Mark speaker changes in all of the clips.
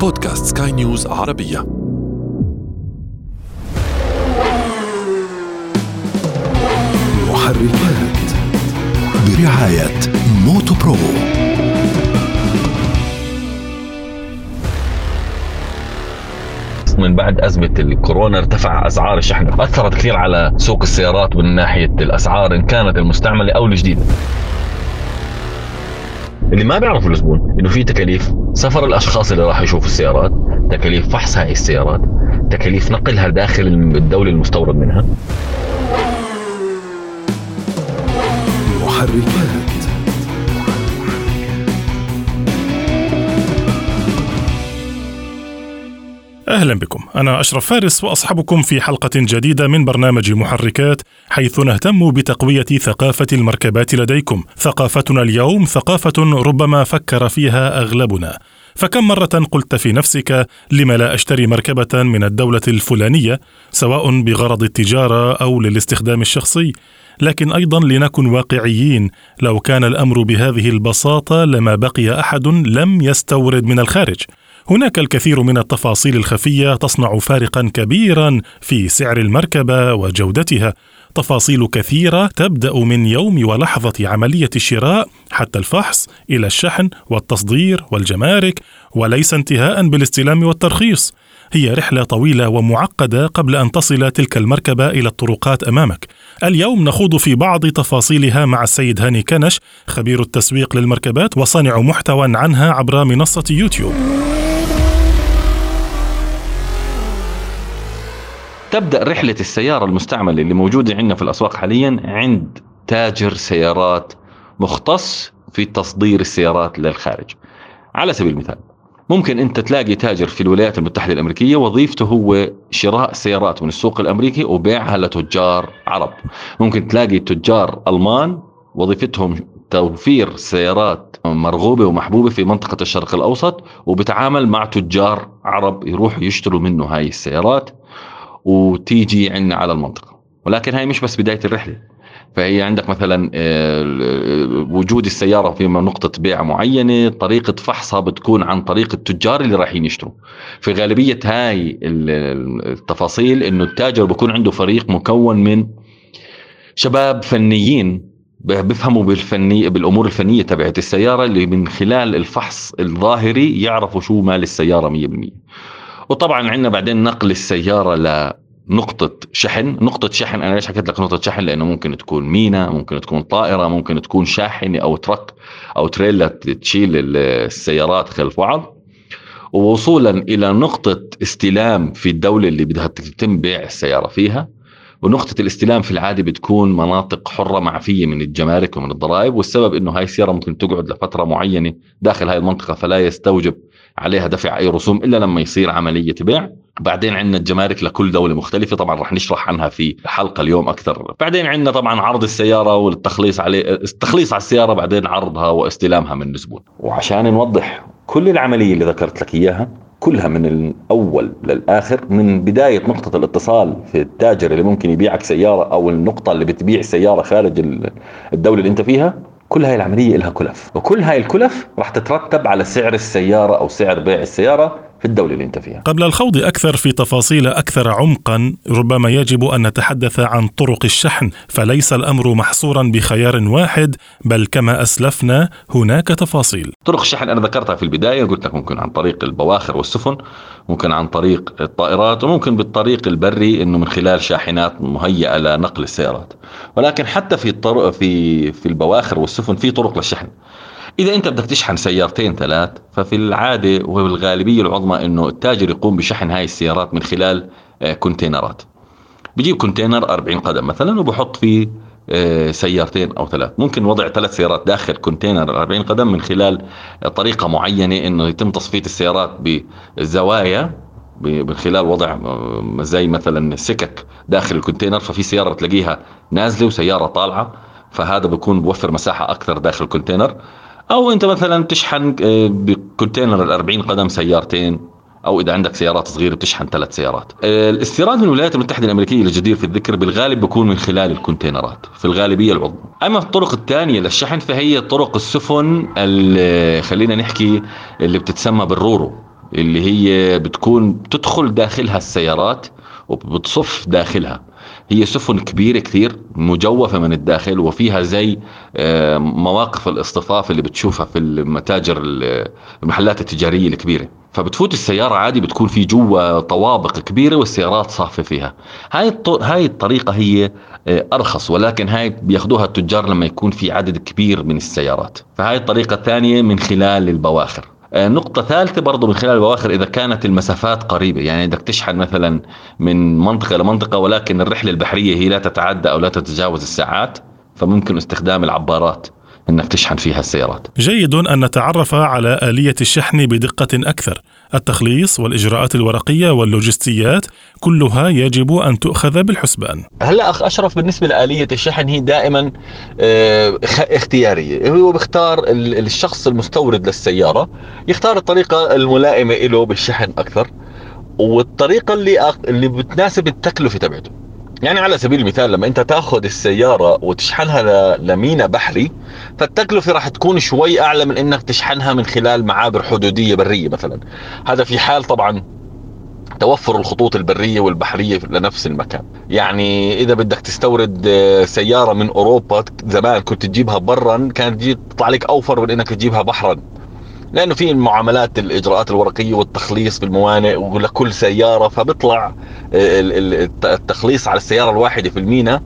Speaker 1: بودكاست سكاي نيوز عربية.
Speaker 2: محركات برعاية موتو برو.
Speaker 3: من بعد أزمة الكورونا ارتفع أسعار الشحن. أثرت كثير على سوق السيارات من ناحية الأسعار إن كانت المستعملة أو الجديدة. اللي ما بيعرفوا الزبون إنه في تكاليف سفر الأشخاص اللي راح يشوفوا السيارات تكاليف فحص هاي السيارات تكاليف نقلها داخل الدولة المستورد منها.
Speaker 2: محركات
Speaker 4: أهلا بكم. أنا أشرف فارس وأصحبكم في حلقة جديدة من برنامج محركات حيث نهتم بتقوية ثقافة المركبات لديكم. ثقافتنا اليوم ثقافة ربما فكر فيها أغلبنا. فكم مرة قلت في نفسك لم لا أشتري مركبة من الدولة الفلانية سواء بغرض التجارة أو للاستخدام الشخصي؟ لكن أيضا لنكن واقعيين لو كان الأمر بهذه البساطة لما بقي أحد لم يستورد من الخارج. هناك الكثير من التفاصيل الخفية تصنع فارقا كبيرا في سعر المركبة وجودتها. تفاصيل كثيرة تبدأ من يوم ولحظة عملية الشراء حتى الفحص إلى الشحن والتصدير والجمارك وليس انتهاء بالاستلام والترخيص. هي رحلة طويلة ومعقدة قبل أن تصل تلك المركبة إلى الطرقات أمامك. اليوم نخوض في بعض تفاصيلها مع السيد هاني كنش خبير التسويق للمركبات وصانع محتوى عنها عبر منصة يوتيوب.
Speaker 3: تبدأ رحلة السيارة المستعملة اللي موجودة عندنا في الأسواق حاليا عند تاجر سيارات مختص في تصدير السيارات للخارج. على سبيل المثال ممكن أنت تلاقي تاجر في الولايات المتحدة الأمريكية وظيفته هو شراء سيارات من السوق الأمريكي وبيعها لتجار عرب. ممكن تلاقي تجار ألمان وظيفتهم توفير سيارات مرغوبة ومحبوبة في منطقة الشرق الأوسط وبتعامل مع تجار عرب يروحوا يشتروا منه هاي السيارات. وتيجي عندنا على المنطقة. ولكن هاي مش بس بداية الرحلة. فهي عندك مثلا آه، وجود السيارة في نقطه بيع معينة طريقة فحصها بتكون عن طريق التجار اللي رايحين يشتروا. في غالبية هاي التفاصيل إنه التاجر بكون عنده فريق مكون من شباب فنيين بيفهموا بالفني بالأمور الفنية تبعت السيارة اللي من خلال الفحص الظاهري يعرفوا شو مال السيارة 100% وطبعا عندنا بعدين نقل السيارة لنقطة شحن. نقطة شحن أنا ليش حكيت لك نقطة شحن؟ لأنه ممكن تكون مينا ممكن تكون طائرة ممكن تكون شاحنة أو ترك أو تريلا تشيل السيارات خلف بعض. ووصولا إلى نقطة استلام في الدولة اللي بدها تتم بيع السيارة فيها. ونقطة الاستلام في العادة بتكون مناطق حرة معفية من الجمارك ومن الضرائب والسبب إنه هاي السيارة ممكن تقعد لفترة معينة داخل هاي المنطقة فلا يستوجب عليها دفع أي رسوم إلا لما يصير عملية بيع. بعدين عندنا الجمارك لكل دولة مختلفة طبعا رح نشرح عنها في حلقة اليوم أكثر. بعدين عندنا طبعا عرض السيارة والتخليص عليه التخليص على السيارة بعدين عرضها واستلامها من الزبون. وعشان نوضح كل العملية اللي ذكرت لك إياها كلها من الأول للآخر من بداية نقطة الاتصال في التاجر اللي ممكن يبيعك سيارة أو النقطة اللي بتبيع سيارة خارج الدولة اللي أنت فيها. كل هاي العملية لها كلف وكل هاي الكلف راح تترتب على سعر السيارة أو سعر بيع السيارة. في الدولة اللي أنت فيها.
Speaker 4: قبل الخوض أكثر في تفاصيل أكثر عمقا ربما يجب أن نتحدث عن طرق الشحن. فليس الأمر محصورا بخيار واحد بل كما أسلفنا هناك تفاصيل.
Speaker 3: طرق الشحن أنا ذكرتها في البداية قلت لك ممكن عن طريق البواخر والسفن ممكن عن طريق الطائرات وممكن بالطريق البري إنه من خلال شاحنات مهيئة لنقل السيارات. ولكن حتى في الطرق في في البواخر والسفن في طرق للشحن. إذا أنت بدك تشحن سيارتين ثلاث ففي العادة وبالغالبيه العظمى إنه التاجر يقوم بشحن هاي السيارات من خلال آه، كونتينرات. بجيب container 40 قدم مثلا وبحط فيه آه، سيارتين أو ثلاث. ممكن وضع ثلاث سيارات داخل container 40 قدم من خلال طريقة معينة إنه يتم تصفية السيارات بزوايا من خلال وضع آه، زي مثلا سكك داخل ال container ففي سيارة بتلاقيها نازلة وسيارة طالعة فهذا بيكون بوفر مساحة أكثر داخل ال container. أو أنت مثلا تشحن آه، ب container ال 40 قدم سيارتين أو إذا عندك سيارات صغيرة بتشحن ثلاث سيارات. آه، الاستيراد من الولايات المتحدة الأمريكية الجدير في الذكر بالغالب بيكون من خلال الكونتينرات في الغالبية العظمى. أما الطرق الثانية للشحن فهي طرق السفن اللي خلينا نحكي اللي بتتسمى بال RoRo اللي هي بتكون بتدخل داخلها السيارات وبتصف داخلها هي سفن كبيرة كثير مجوفة من الداخل وفيها زي آه، مواقف الاصطفاف اللي بتشوفها في المتاجر المحلات التجارية الكبيرة. فبتفوت السيارة عادي بتكون في جوا طوابق كبيرة والسيارات صافة فيها. هاي هاي الطريقة هي آه، أرخص ولكن هاي بياخدوها التجار لما يكون في عدد كبير من السيارات. فهاي الطريقة الثانية من خلال البواخر. نقطة ثالثة برضو من خلال البواخر إذا كانت المسافات قريبة يعني بدك تشحن مثلا من منطقة لمنطقة ولكن الرحلة البحرية هي لا تتعدى أو لا تتجاوز الساعات فممكن استخدام العبارات. إنك تشحن فيها السيارات.
Speaker 4: جيد أن نتعرف على آلية الشحن بدقة أكثر، التخليص والإجراءات الورقية واللوجستيات كلها يجب أن تؤخذ بالحسبان.
Speaker 3: هلا أخ أشرف بالنسبة لآلية الشحن هي دائما آه، اختيارية، هو بيختار الشخص المستورد للسيارة يختار الطريقة الملائمة له بالشحن أكثر والطريقة اللي اللي بتناسب التكلفة تبعته. يعني على سبيل المثال لما أنت تأخذ السيارة وتشحنها لمينا بحري فالتكلفة راح تكون شوي أعلى من إنك تشحنها من خلال معابر حدودية برية مثلا. هذا في حال طبعا توفر الخطوط البرية والبحرية لنفس المكان. يعني إذا بدك تستورد آه، سيارة من أوروبا زمان كنت تجيبها برا كانت تطلع لك أوفر من إنك تجيبها بحرا. لأنه في المعاملات الإجراءات الورقية والتخليص بالموانئ ولكل سيارة فبيطلع آه، التخليص على السيارة الواحدة في المينا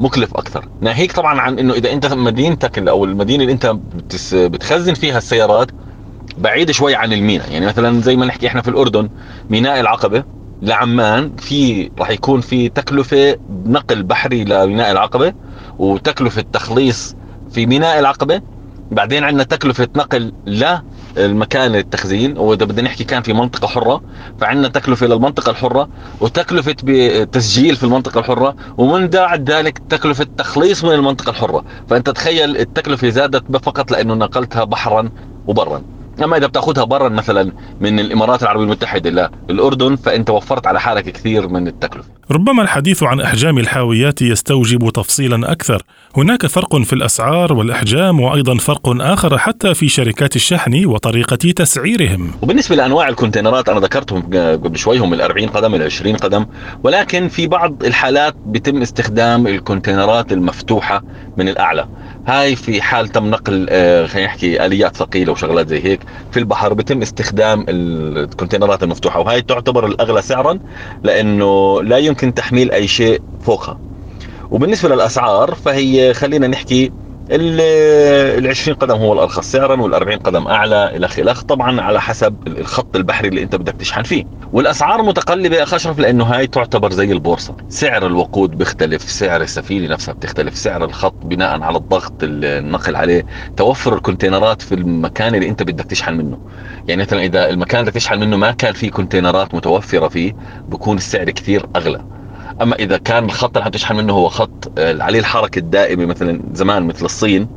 Speaker 3: مكلف أكثر. ناهيك طبعا عن إنه إذا أنت مدينتك أو المدينة اللي أنت بتخزن فيها السيارات بعيده شوي عن المينا. يعني مثلا زي ما نحكي إحنا في الأردن ميناء العقبة لعمان في راح يكون في تكلفة نقل بحري لميناء العقبة وتكلفة تخليص في ميناء العقبة. بعدين عندنا تكلفة نقل للمكان التخزين وإذا بدنا نحكي كان في منطقة حرة فعندنا تكلفة للمنطقة الحرة وتكلفة تسجيل في المنطقة الحرة ومن بعد ذلك تكلفة تخليص من المنطقة الحرة. فأنت تخيل التكلفة زادت فقط لأنه نقلتها بحرا وبرا. أما إذا بتأخذها برا مثلا من الإمارات العربية المتحدة للاردن فأنت وفرت على حالك كثير من التكلفة.
Speaker 4: ربما الحديث عن أحجام الحاويات يستوجب تفصيلا أكثر، هناك فرق في الأسعار والأحجام وأيضا فرق آخر حتى في شركات الشحن وطريقة تسعيرهم.
Speaker 3: وبالنسبة لأنواع الكونتينرات أنا ذكرتهم قبل شوي هم ال 40 قدم ال 20 قدم ولكن في بعض الحالات بيتم استخدام الكونتينرات المفتوحة من الأعلى. هاي في حال تم نقل آه، خلينا نحكي آليات ثقيلة وشغلات زي هيك في البحر بيتم استخدام الكونتينرات المفتوحة وهي تعتبر الأغلى سعرا لأنه لا يمكن تحميل أي شيء فوقها. وبالنسبة للأسعار فهي خلينا نحكي ال 20 قدم هو الأرخص سعرا وال 40 قدم أعلى إلى اخره طبعا على حسب الخط البحري اللي أنت بدك تشحن فيه. والأسعار متقلبة يا اخ اشرف لأنه هاي تعتبر زي البورصة. سعر الوقود بيختلف سعر السفينة نفسها بتختلف سعر الخط بناء على الضغط النقل عليه. توفر الكونتينرات في المكان اللي أنت بدك تشحن منه. يعني مثلا إذا المكان اللي تشحن منه ما كان فيه كونتينرات متوفرة فيه بكون السعر كثير أغلى. أما إذا كان الخط اللي تشحن منه هو خط آه، عليه الحركة الدائمة مثلا زمان مثل الصين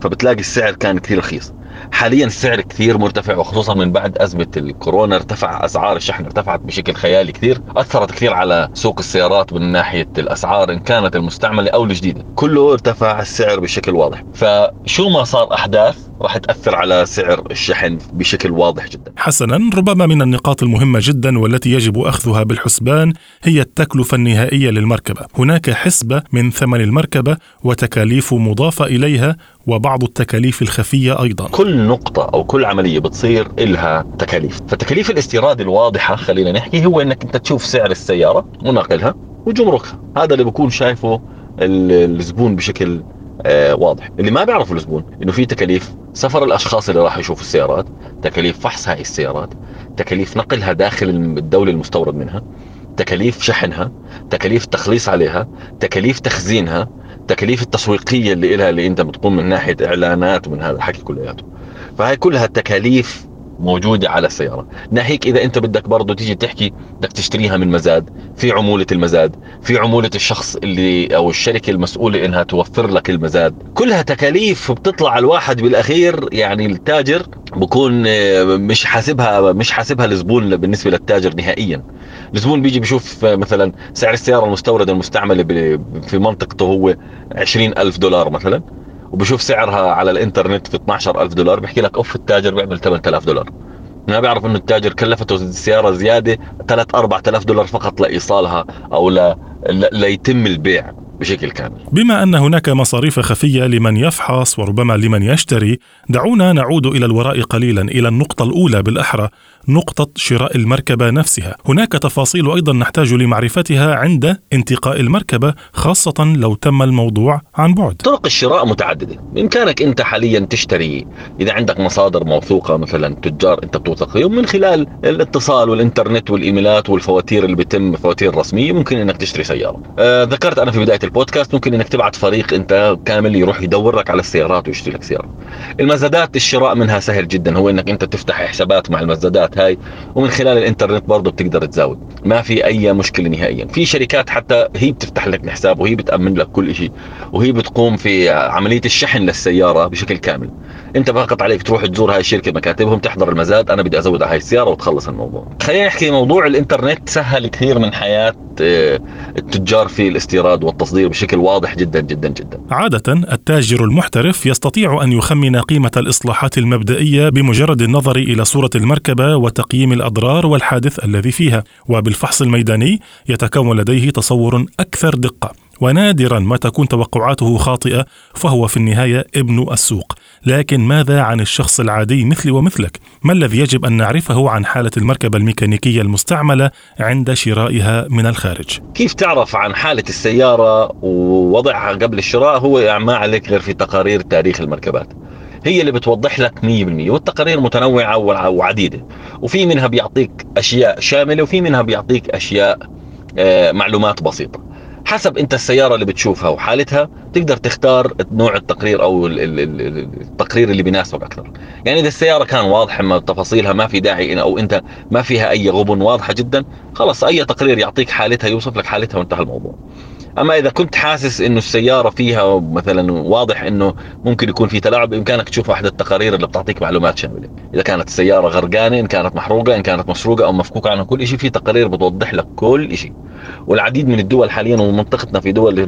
Speaker 3: فبتلاقي السعر كان كثير رخيص. حاليا السعر كثير مرتفع وخصوصا من بعد أزمة الكورونا ارتفع أسعار الشحن ارتفعت بشكل خيالي كثير أثرت كثير على سوق السيارات من ناحية الأسعار إن كانت المستعملة أو الجديدة. كله ارتفع السعر بشكل واضح. فشو ما صار أحداث راح تأثر على سعر الشحن بشكل واضح جدا.
Speaker 4: حسنا ربما من النقاط المهمة جدا والتي يجب أخذها بالحسبان هي التكلفة النهائية للمركبة. هناك حسبة من ثمن المركبة وتكاليف مضافة إليها وبعض التكاليف الخفية أيضا.
Speaker 3: كل نقطة أو كل عملية بتصير لها تكاليف. فتكاليف الاستيراد الواضحة خلينا نحكي هو إنك أنت تشوف سعر السيارة وناقلها وجمركها. هذا اللي بكون شايفه الزبون بشكل واضح. اللي ما بيعرفه الزبون إنه في تكاليف سفر الأشخاص اللي راح يشوفوا السيارات تكاليف فحص هاي السيارات تكاليف نقلها داخل الدولة المستورد منها تكاليف شحنها تكاليف تخليص عليها تكاليف تخزينها التكاليف التسويقية اللي لها اللي أنت بتقوم من ناحية إعلانات ومن هذا الحكي كلياته. فهي كلها التكاليف موجودة على السيارة ناهيك إذا أنت بدك برضه تيجي تحكي بدك تشتريها من مزاد في عمولة المزاد في عمولة الشخص اللي أو الشركة المسؤولة إنها توفر لك المزاد. كلها تكاليف بتطلع الواحد بالأخير يعني التاجر بكون آه، مش حاسبها مش حاسبها الزبون بالنسبة للتاجر نهائيا. الزبون بيجي بيشوف مثلا سعر السيارة المستوردة المستعملة في منطقته هو 20 ألف دولار مثلا. وبشوف سعرها على الإنترنت في 12000 دولار بيحكي لك أوف التاجر بيعمل 8000 دولار. ما بيعرف إنه التاجر كلفته السياره زيادة 3 4000 دولار فقط لإيصالها أو لا ليتم البيع بشكل كامل.
Speaker 4: بما أن هناك مصاريف خفية لمن يفحص وربما لمن يشتري دعونا نعود إلى الوراء قليلا إلى النقطة الأولى بالأحرى. نقطة شراء المركبة نفسها. هناك تفاصيل أيضا نحتاج لمعرفتها عند انتقاء المركبة خاصة لو تم الموضوع عن بعد.
Speaker 3: طرق الشراء متعددة. بإمكانك أنت حاليا تشتري. إذا عندك مصادر موثوقة مثلا تجار أنت بتوثق فيهم من خلال الاتصال والإنترنت والإيميلات والفواتير اللي بتم فواتير رسمية. ممكن أنك تشتري سيارة. آه ذكرت أنا في بداية البودكاست ممكن أنك تبعت فريق أنت كامل يروح يدور لك على السيارات ويشتري لك سيارة. المزادات الشراء منها سهل جدا. هو أنك أنت تفتح حسابات مع المزادات. هاي ومن خلال الإنترنت برضه بتقدر تزاود. ما في أي مشكلة نهائيا. في شركات حتى هي بتفتح لك الحساب وهي بتأمن لك كل شيء وهي بتقوم في عملية الشحن للسيارة بشكل كامل. انت فقط عليك تروح تزور هاي الشركة مكاتبهم تحضر المزاد أنا بدي أزود على هاي السيارة وتخلص الموضوع. خلينا نحكي موضوع الإنترنت سهل كثير من حياة آه، التجار في الاستيراد والتصدير بشكل واضح جدا جدا جدا.
Speaker 4: عادة التاجر المحترف يستطيع أن يخمن قيمة الإصلاحات المبدئية بمجرد النظر إلى صورة المركبة وتقييم الأضرار والحادث الذي فيها. وبالفحص الميداني يتكون لديه تصور أكثر دقة. ونادرا ما تكون توقعاته خاطئة فهو في النهاية ابن السوق. لكن ماذا عن الشخص العادي مثلي ومثلك؟ ما الذي يجب أن نعرفه عن حالة المركبة الميكانيكية المستعملة عند شرائها من الخارج؟
Speaker 3: كيف تعرف عن حالة السيارة ووضعها قبل الشراء؟ هو ما عليك غير في تقارير تاريخ المركبات. هي اللي بتوضح لك 100% والتقارير متنوعة وعديدة. وفي منها بيعطيك أشياء شاملة وفي منها بيعطيك أشياء آه، معلومات بسيطة. حسب انت السيارة اللي بتشوفها وحالتها تقدر تختار نوع التقرير أو التقرير اللي بيناسبك أكثر. يعني إذا السيارة كان واضحة تفاصيلها ما في داعي أو أنت ما فيها أي غبن واضحة جدا خلص أي تقرير يعطيك حالتها يوصف لك حالتها وانتهى الموضوع. أما إذا كنت حاسس إنه السيارة فيها مثلا واضح إنه ممكن يكون في تلاعب بإمكانك تشوف واحدة التقارير اللي بتعطيك معلومات شاملة. إذا كانت السيارة غرقانة إن كانت محروقة إن كانت مسروقة أو مفكوك عنها كل شيء في تقارير بتوضح لك كل شيء والعديد من الدول حاليا ومنطقتنا في دول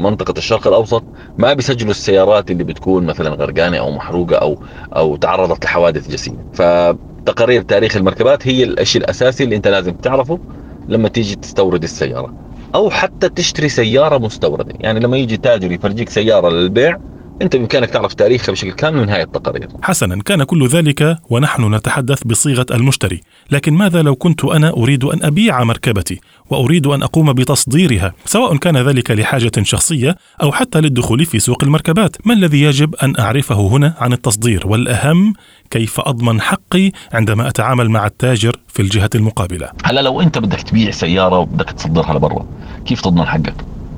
Speaker 3: منطقة الشرق الأوسط ما بيسجلوا السيارات اللي بتكون مثلا غرقانة أو محروقة أو أو تعرضت لحوادث جسيمة. فتقارير تاريخ المركبات هي الشيء الأساسي اللي أنت لازم تعرفه لما تيجي تستورد السيارة. أو حتى تشتري سيارة مستوردة. يعني لما يجي تاجر يفرجيك سيارة للبيع أنت بإمكانك تعرف تاريخها بشكل كامل من هاي التقارير.
Speaker 4: حسنا كان كل ذلك ونحن نتحدث بصيغة المشتري، لكن ماذا لو كنت أنا أريد أن أبيع مركبتي وأريد أن أقوم بتصديرها، سواء كان ذلك لحاجة شخصية أو حتى للدخول في سوق المركبات، ما الذي يجب أن أعرفه هنا عن التصدير؟ والأهم كيف أضمن حقي عندما أتعامل مع التاجر في الجهة المقابلة.
Speaker 3: هلا لو أنت بدك تبيع سيارة وبدك تصدرها لبرا، كيف تضمن حقك؟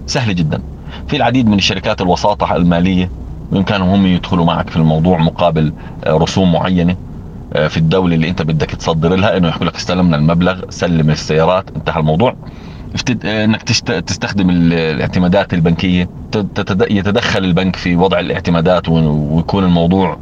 Speaker 3: سهل جدا. في العديد من الشركات الوساطة المالية بإمكانهم هم يدخلوا معك في الموضوع مقابل آه، رسوم معينة آه، في الدولة اللي أنت بدك تصدر لها إنه يحكوا لك استلمنا المبلغ سلم السيارات انتهى الموضوع. آه، إنك تستخدم الاعتمادات البنكية يتدخل البنك في وضع الاعتمادات ويكون الموضوع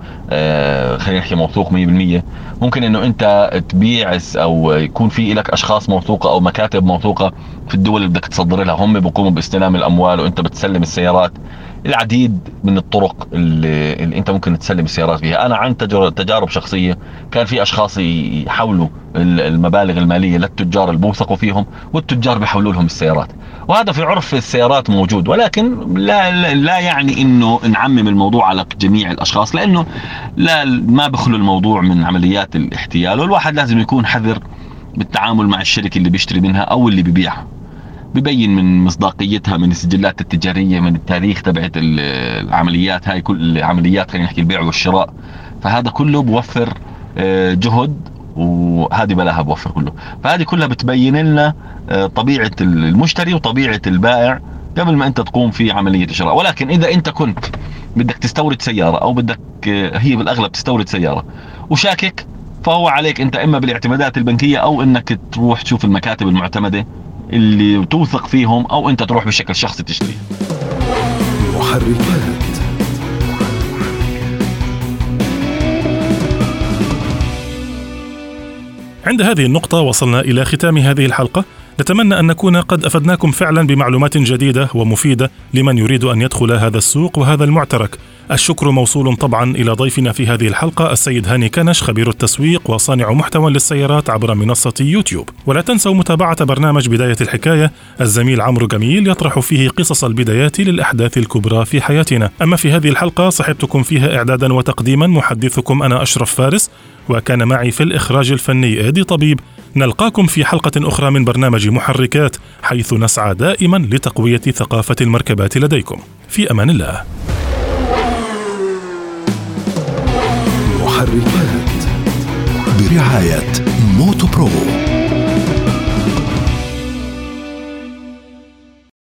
Speaker 3: خلينا نحكي موثوق 100% ممكن إنه أنت تبيع أو يكون في لك أشخاص موثوقة أو مكاتب موثوقة في الدول اللي بدك تصدر لها. هم بيقوموا باستلام الأموال وأنت بتسلم السيارات. العديد من الطرق اللي, اللي انت ممكن تسلم السيارات فيها. أنا عن تجارب شخصية كان في اشخاص يحولوا المبالغ المالية للتجار اللي بوثقوا فيهم والتجار بيحولوا لهم السيارات. وهذا في عرف السيارات موجود ولكن لا لا يعني إنه نعمم الموضوع على جميع الأشخاص لأنه لا ما بخلو الموضوع من عمليات الاحتيال والواحد لازم يكون حذر بالتعامل مع الشركة اللي بيشتري منها أو اللي بيبيعها. ببين من مصداقيتها من السجلات التجارية من التاريخ تبعت العمليات هاي كل العمليات خلينا نحكي البيع والشراء. فهذا كله بوفر آه، جهد وهذه بلاها بوفر كله. فهذه كلها بتبين لنا آه، طبيعة المشتري وطبيعة البائع قبل ما انت تقوم في عملية الشراء. ولكن إذا انت كنت بدك تستورد سيارة أو بدك آه، هي بالأغلب تستورد سيارة وشاكك فهو عليك أنت إما بالاعتمادات البنكية أو إنك تروح تشوف المكاتب المعتمدة اللي توثق فيهم أو أنت تروح بشكل شخصي تشتري محركات
Speaker 4: عند هذه النقطة وصلنا إلى ختام هذه الحلقة. نتمنى أن نكون قد أفدناكم فعلا بمعلومات جديدة ومفيدة لمن يريد أن يدخل هذا السوق وهذا المعترك. الشكر موصول طبعا إلى ضيفنا في هذه الحلقة السيد هاني كنش خبير التسويق وصانع محتوى للسيارات عبر منصة يوتيوب. ولا تنسوا متابعة برنامج بداية الحكاية. الزميل عمرو جميل يطرح فيه قصص البدايات للأحداث الكبرى في حياتنا. أما في هذه الحلقة صحبتكم فيها إعدادا وتقديما. محدثكم أنا أشرف فارس. وكان معي في الإخراج الفني إيدي طبيب. نلقاكم في حلقة أخرى من برنامج محركات حيث نسعى دائما لتقوية ثقافة المركبات لديكم. في أمان الله.
Speaker 2: محركات برعاية موتو برو.